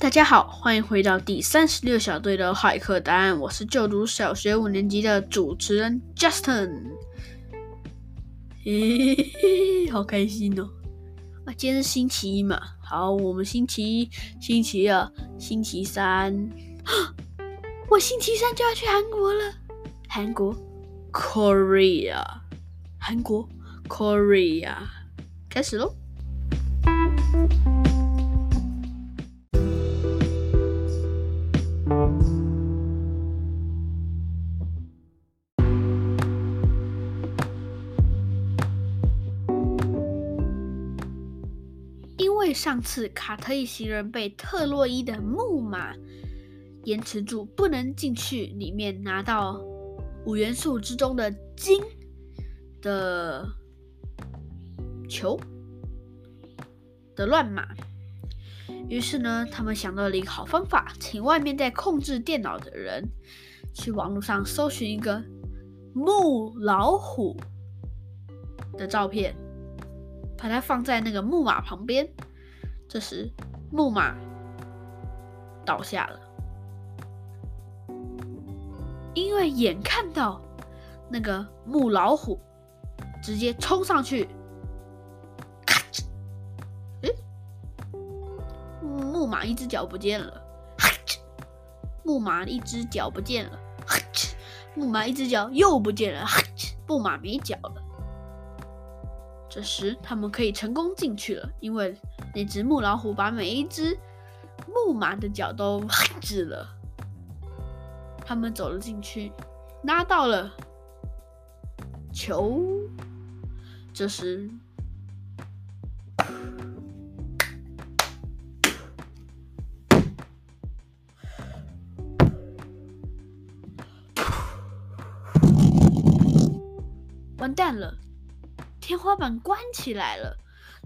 大家好，欢迎回到第三十六小队的骇客答案。我是就读小学五年级的主持人 Justin。嘿嘿嘿，好开心哦！啊，今天是星期一嘛。好，我们星期一、星期二、星期三，我星期三就要去韩国了。韩国，Korea，韩国，Korea，开始喽。上次卡特一行人被特洛伊的木马延迟住，不能进去里面拿到五元素之中的金的球的乱码。于是呢，他们想到了一个好方法，请外面在控制电脑的人去网络上搜寻一个木老虎的照片。把它放在那个木马旁边，这时木马倒下了，因为眼看到那个木老虎直接冲上去，咔嚓！诶，木马一只脚不见了，哈嚓！木马一只脚不见了，哈嚓！木马一只脚又不见了，哈嚓！木马没脚了。这时，他们可以成功进去了，因为那只木老虎把每一只木马的脚都 治了。他们走了进去，拿到了球。这时，完蛋了！天花板关起来了，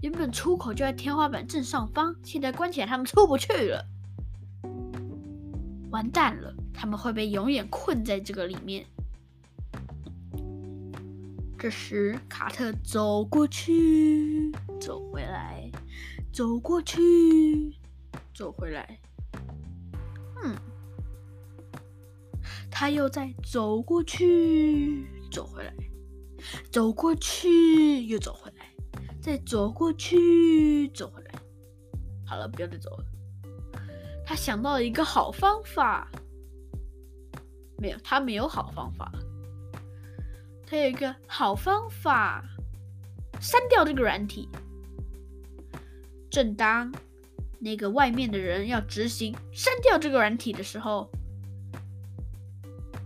原本出口就在天花板正上方，现在关起来，他们出不去了。完蛋了，他们会被永远困在这个里面。这时，卡特走过去，走回来，走过去，走回来。嗯，他又在走过去，走回来。走过去，又走回，再走过去，走回来。好了，不要再走了。他想到了一个好方法。没有，他没有好方法。他有一个好方法，删掉这个软体。正当那个外面的人要执行删掉这个软体的时候，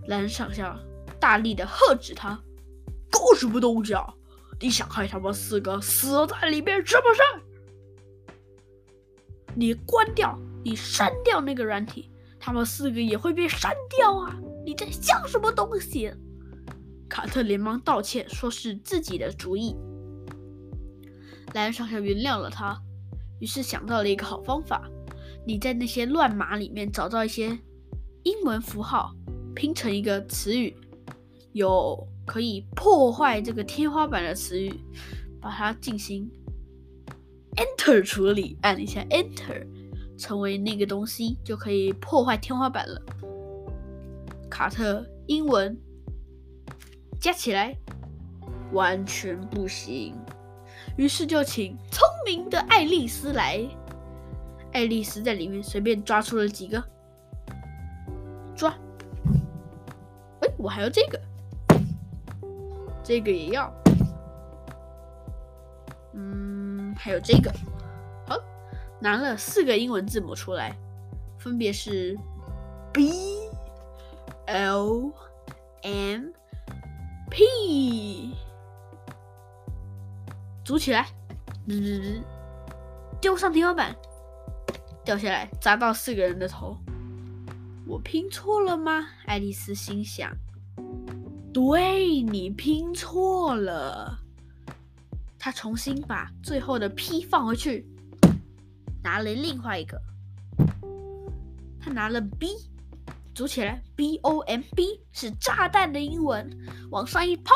蓝上校大力的喝止他。搞什么东西啊！你想害他们四个死在里面是不是？你关掉，你删掉那个软体，他们四个也会被删掉啊！你在想什么东西？卡特连忙道歉，说是自己的主意。莱恩上校原谅了他，于是想到了一个好方法：你在那些乱码里面找到一些英文符号，拼成一个词语，有。可以破坏这个天花板的词语，把它进行 enter 处理，按一下 enter，成为那个东西就可以破坏天花板了。卡特英文加起来完全不行，于是就请聪明的爱丽丝来。爱丽丝在里面随便抓出了几个，抓，哎，我还有这个。这个也要，嗯，还有这个，好，拿了四个英文字母出来，分别是 B L M P，组起来，丢上天花板，掉下来砸到四个人的头。我拼错了吗？爱丽丝心想。对你拼错了，他重新把最后的 P 放回去，拿了另外一个，他拿了 B，组起来。B O M B 是炸弹的英文，往上一抛，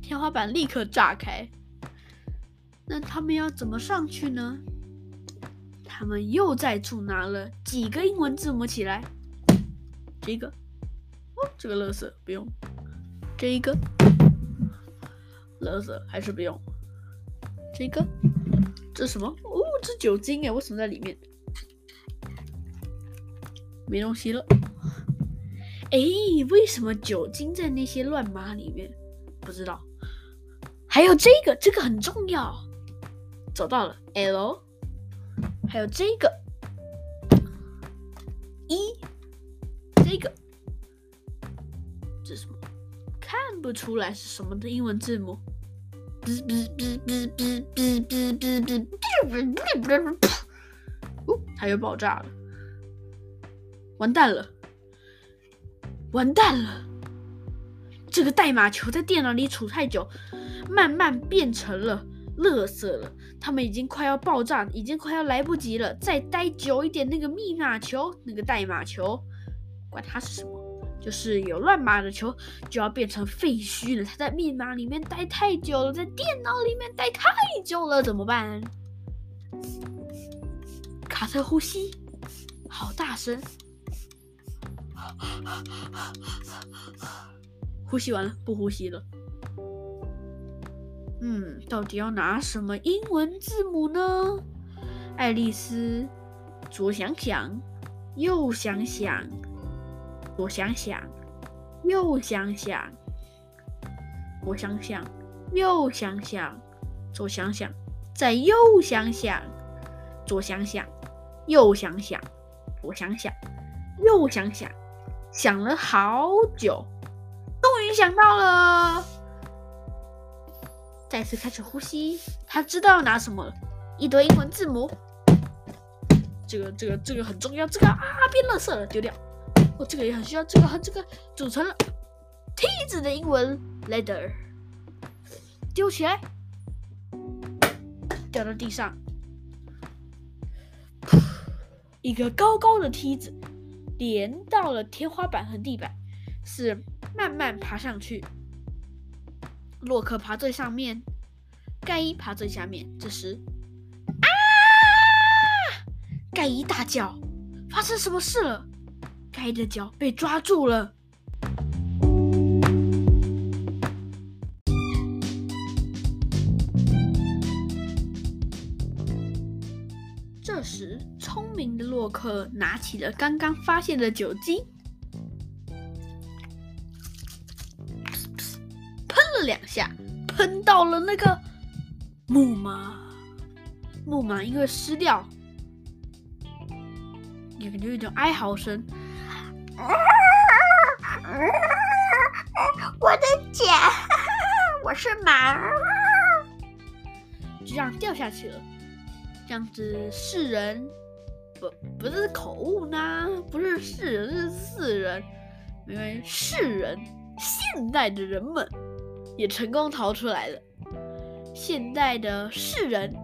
天花板立刻炸开，那他们要怎么上去呢？他们又再出拿了几个英文字母起来。这个，哦，这个乐色不用。这一个，乐色还是不用。这个，这什么？哦，这酒精哎，为什么在里面？没东西了。哎，为什么酒精在那些乱码里面？不知道。还有这个，这个很重要。找到了，L。还有这个，这什么？看不出来是什么的英文字母。哔哔哔哔哔哔哔哔哔，它又爆炸了。完蛋了。完蛋了。这个代码球在电脑里储太久，慢慢变成了乐色了，他们已经快要爆炸，已经快要来不及了，再待久一点，那个密码球，那个代码球。管它是什么。就是有乱码的球，就要变成废墟了。他在密码里面待太久了，在电脑里面待太久了，怎么办？卡特呼吸，好大声。呼吸完了，不呼吸了。嗯，到底要拿什么英文字母呢？爱丽丝，左想想，右想想，左想想，右想想，我想想，右想想，左想想，再右想想，左想想，右想想，左想想，右想想。想了好久，终于想到了。再次开始呼吸，他知道要拿什么了，一堆英文字母。这个、这个、这个很重要。这个啊，变垃圾了，丢掉。哦，这个也很需要。这个和这个组成了梯子的英文 letter，丢起来，掉到地上，一个高高的梯子。连到了天花板和地板，是慢慢爬上去。洛克爬最上面，盖伊爬最下面。这时，啊！盖伊大叫：“发生什么事了？”盖伊的脚被抓住了。这时，聪明的洛克拿起了刚刚发现的酒精，喷了两下，喷到了那个木马。木马因为湿掉，也感觉有一种哀嚎声。啊啊啊我的脚，我是马，就这样掉下去了。这样子，世人不不是口误呢，不是世人是世人，因为世人现代的人们也成功逃出来了。现代的世人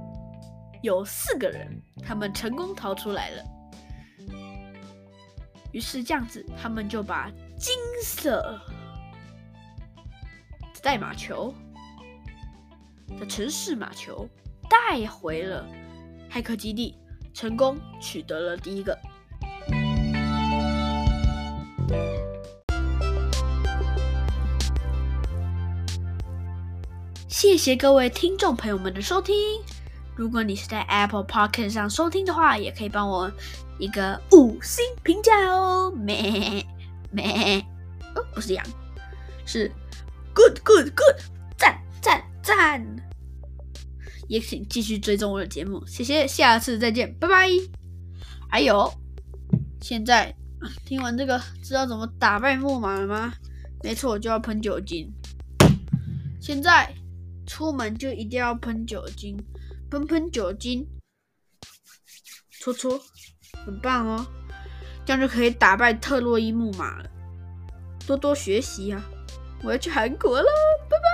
有四个人，他们成功逃出来了。于是这样子，他们就把金色代码球的城市码球带回了。骇客基地成功取得了第一个。谢谢各位听众朋友们的收听。如果你是在 Apple Podcast 上收听的话，也可以帮我一个五星评价哦。咩咩，哦，不是羊，是 good good good，赞赞赞。也请继续追踪我的节目，谢谢，下次再见，拜拜。还有，现在听完这个，知道怎么打败木马了吗？没错，就要喷酒精。现在出门就一定要喷酒精，喷喷酒精，搓搓，很棒哦，这样就可以打败特洛伊木马了。多多学习啊！我要去韩国了。拜拜